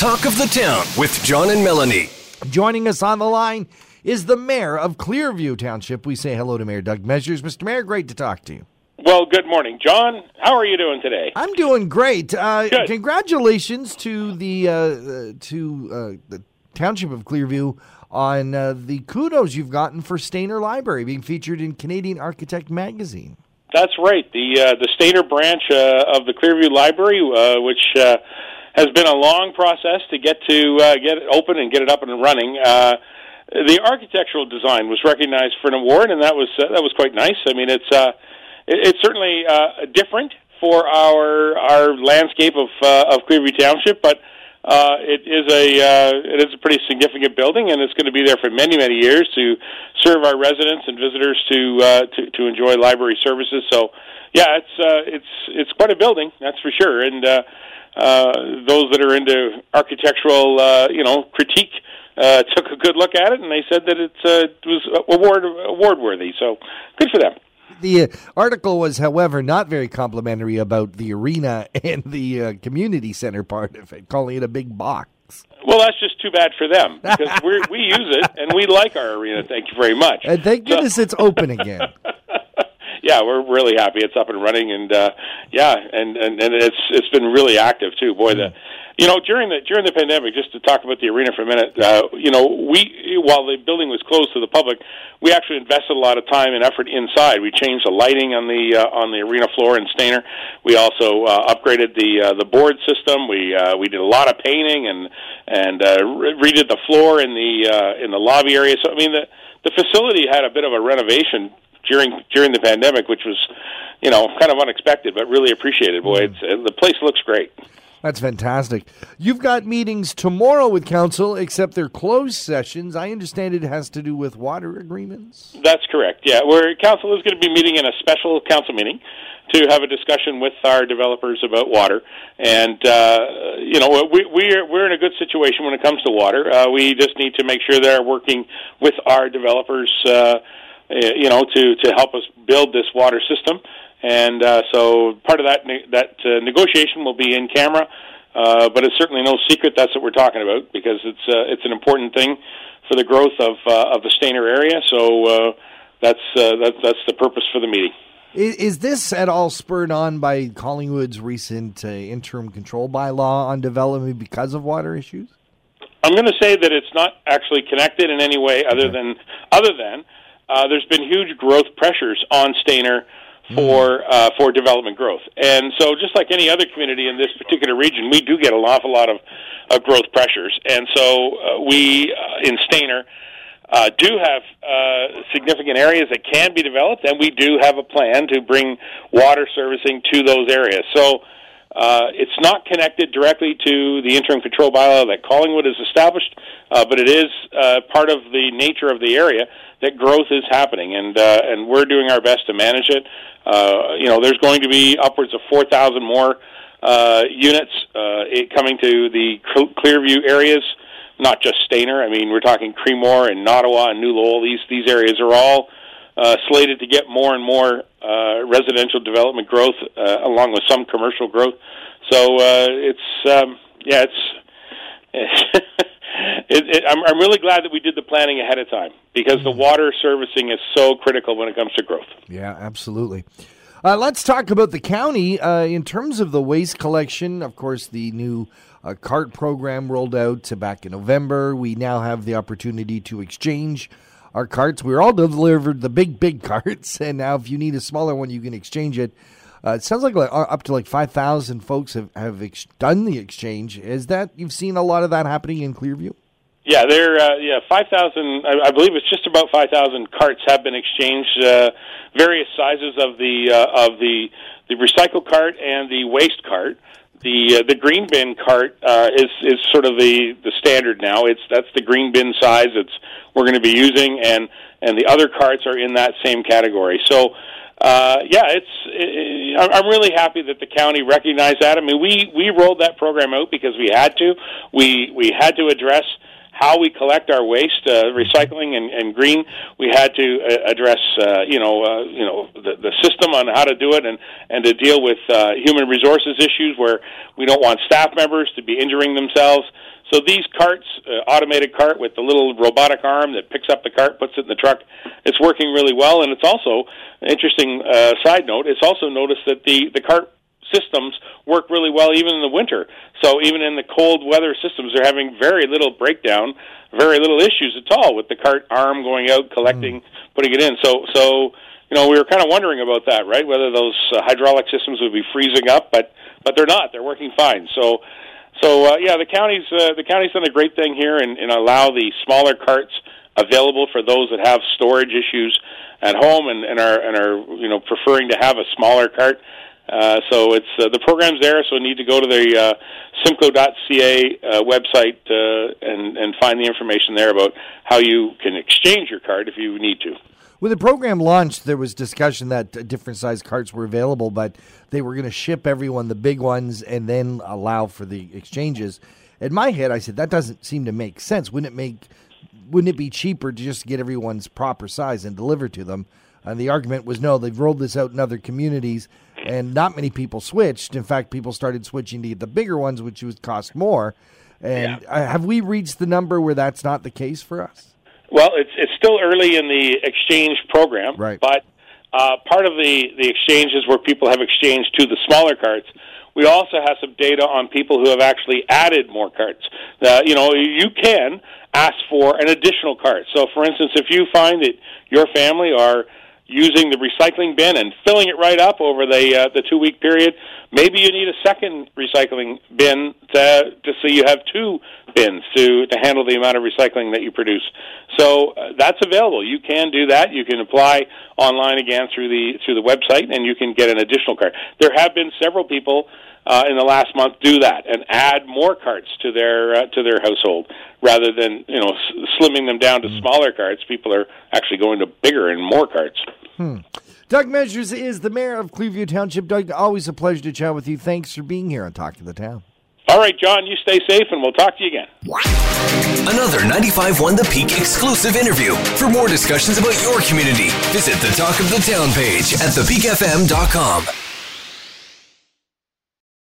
Talk of the Town with John and Melanie. Joining us on the line is the mayor of Clearview Township. We say hello to Mayor Doug Measures. Mr. Mayor, great to talk to you. Well, good morning, John. How are you doing today? I'm doing great. Uh, Good. congratulations to the uh, uh, to uh, the Township of Clearview on uh, the kudos you've gotten for Stayner Library being featured in Canadian Architect magazine. That's right. The uh, the Stayner branch uh, of the Clearview Library, uh, which uh, has been a long process to get to uh, get it open and get it up and running. Uh, the architectural design was recognized for an award, and that was uh, that was quite nice. I mean, it's uh, it, it's certainly uh, different for our our landscape of uh, of Clearview Township, but uh, it is a uh, it is a pretty significant building, and it's going to be there for many many years to serve our residents and visitors to uh, to, to enjoy library services. So, yeah, it's uh, it's it's quite a building, that's for sure. And uh, uh, those that are into architectural, uh, you know, critique. Uh, took a good look at it, and they said that it uh, was award award worthy. So, good for them. The uh, article was, however, not very complimentary about the arena and the uh, community center part of it, calling it a big box. Well, that's just too bad for them because we we use it and we like our arena. Thank you very much. And thank goodness it's open again. yeah, we're really happy it's up and running, and uh, yeah, and, and and it's it's been really active too. Boy, the you know during the during the pandemic, just to talk about the arena for a minute, uh, you know, we while the building was closed to the public, we actually invested a lot of time and effort inside. We changed the lighting on the uh, on the arena floor in Stayner. We also uh, upgraded the uh, the board system. We uh, we did a lot of painting and and uh, re- redid the floor in the uh, in the lobby area. So I mean the the facility had a bit of a renovation during during the pandemic, which was, you know, kind of unexpected, but really appreciated. Boy, it's, uh, the place looks great. That's fantastic. You've got meetings tomorrow with council, except they're closed sessions. I understand it has to do with water agreements. That's correct. Yeah, where council is going to be meeting in a special council meeting to have a discussion with our developers about water, and uh, you know we, we're we're in a good situation when it comes to water. Uh, we just need to make sure they're working with our developers. Uh, you know, to to help us build this water system. And uh, so part of that ne- that uh, negotiation will be in camera, uh, but it's certainly no secret that's what we're talking about because it's uh, it's an important thing for the growth of uh, of the Stayner area. So uh, that's uh, that's that's the purpose for the meeting. Is, is this at all spurred on by Collingwood's recent uh, interim control bylaw on development because of water issues? I'm going to say that it's not actually connected in any way other than other than uh, there's been huge growth pressures on Stayner for uh, for development growth, and so just like any other community in this particular region, we do get an awful lot of uh, growth pressures, and so uh, we uh, in Stayner. Uh, do have uh, significant areas that can be developed, and we do have a plan to bring water servicing to those areas. So uh, it's not connected directly to the interim control bylaw that Collingwood has established, uh, but it is uh, part of the nature of the area that growth is happening, and uh, and we're doing our best to manage it. Uh, you know, there's going to be upwards of 4,000 more uh, units uh, it coming to the Clearview areas, not just Stayner. I mean, we're talking Creemore and Nottawa and New Lowell. These these areas are all uh, slated to get more and more uh, residential development growth, uh, along with some commercial growth. So uh, it's um, yeah, it's. it, it, I'm, I'm really glad that we did the planning ahead of time because the water servicing is so critical when it comes to growth. Yeah, absolutely. Uh, let's talk about the county uh, in terms of the waste collection. Of course, the new uh, cart program rolled out back in November. We now have the opportunity to exchange our carts. We were all delivered the big, big carts, and now if you need a smaller one, you can exchange it. Uh, it sounds like, uh, up to like five thousand folks have have ex- done the exchange. Is that you've seen a lot of that happening in Clearview? Yeah, there. Uh, yeah, five thousand. I, I believe it's just about five thousand carts have been exchanged. Uh, various sizes of the uh, of the the recycle cart and the waste cart. The uh, the green bin cart uh, is is sort of the the standard now. It's that's the green bin size. It's we're going to be using, and and the other carts are in that same category. So. Uh, yeah, it's. It, I'm really happy that the county recognized that. I mean, we we rolled that program out because we had to. We we had to address how we collect our waste, uh, recycling and, and green. We had to uh, address, uh, you know, uh, you know, the, the system on how to do it, and and to deal with uh, human resources issues where we don't want staff members to be injuring themselves. So these carts, uh, automated cart with the little robotic arm that picks up the cart, puts it in the truck, it's working really well. And it's also interesting uh, side note. It's also noticed that the the cart systems work really well even in the winter. So even in the cold weather systems, they're having very little breakdown, very little issues at all with the cart arm going out, collecting, mm. putting it in. So so you know we were kind of wondering about that, right? Whether those uh, hydraulic systems would be freezing up, but but they're not. They're working fine. So. So uh, yeah, the county's uh, the county's done a great thing here and, and allow the smaller carts available for those that have storage issues at home and, and are and are you know preferring to have a smaller cart. Uh, so it's uh, the program's there. So you need to go to the uh, simcoe.ca uh, website uh, and and find the information there about how you can exchange your card if you need to. When the program launched, there was discussion that different size carts were available, but they were going to ship everyone the big ones and then allow for the exchanges. In my head, I said that doesn't seem to make sense. Wouldn't it make? Wouldn't it be cheaper to just get everyone's proper size and deliver to them? And the argument was no, they've rolled this out in other communities and not many people switched. In fact, people started switching to get the bigger ones, which would cost more. And yeah. have we reached the number where that's not the case for us? Well, it's it's still early in the exchange program, right? But uh, part of the the exchanges where people have exchanged to the smaller carts. We also have some data on people who have actually added more carts. Uh, you know, you can ask for an additional cart. So, for instance, if you find that your family are using the recycling bin and filling it right up over the uh, the two week period. Maybe you need a second recycling bin to to so you have two bins to to handle the amount of recycling that you produce. So uh, that's available. You can do that. You can apply online again through the through the website, and you can get an additional card. There have been several people uh, in the last month do that and add more carts to their uh, to their household rather than you know slimming them down to mm. smaller carts. People are actually going to bigger and more carts. Hmm. Doug Measures is the mayor of Clearview Township. Doug, always a pleasure to chat with you. Thanks for being here on Talk to the Town. All right, John, you stay safe and we'll talk to you again. Another 95.1 The Peak exclusive interview. For more discussions about your community, visit the Talk of the Town page at thepeakfm.com.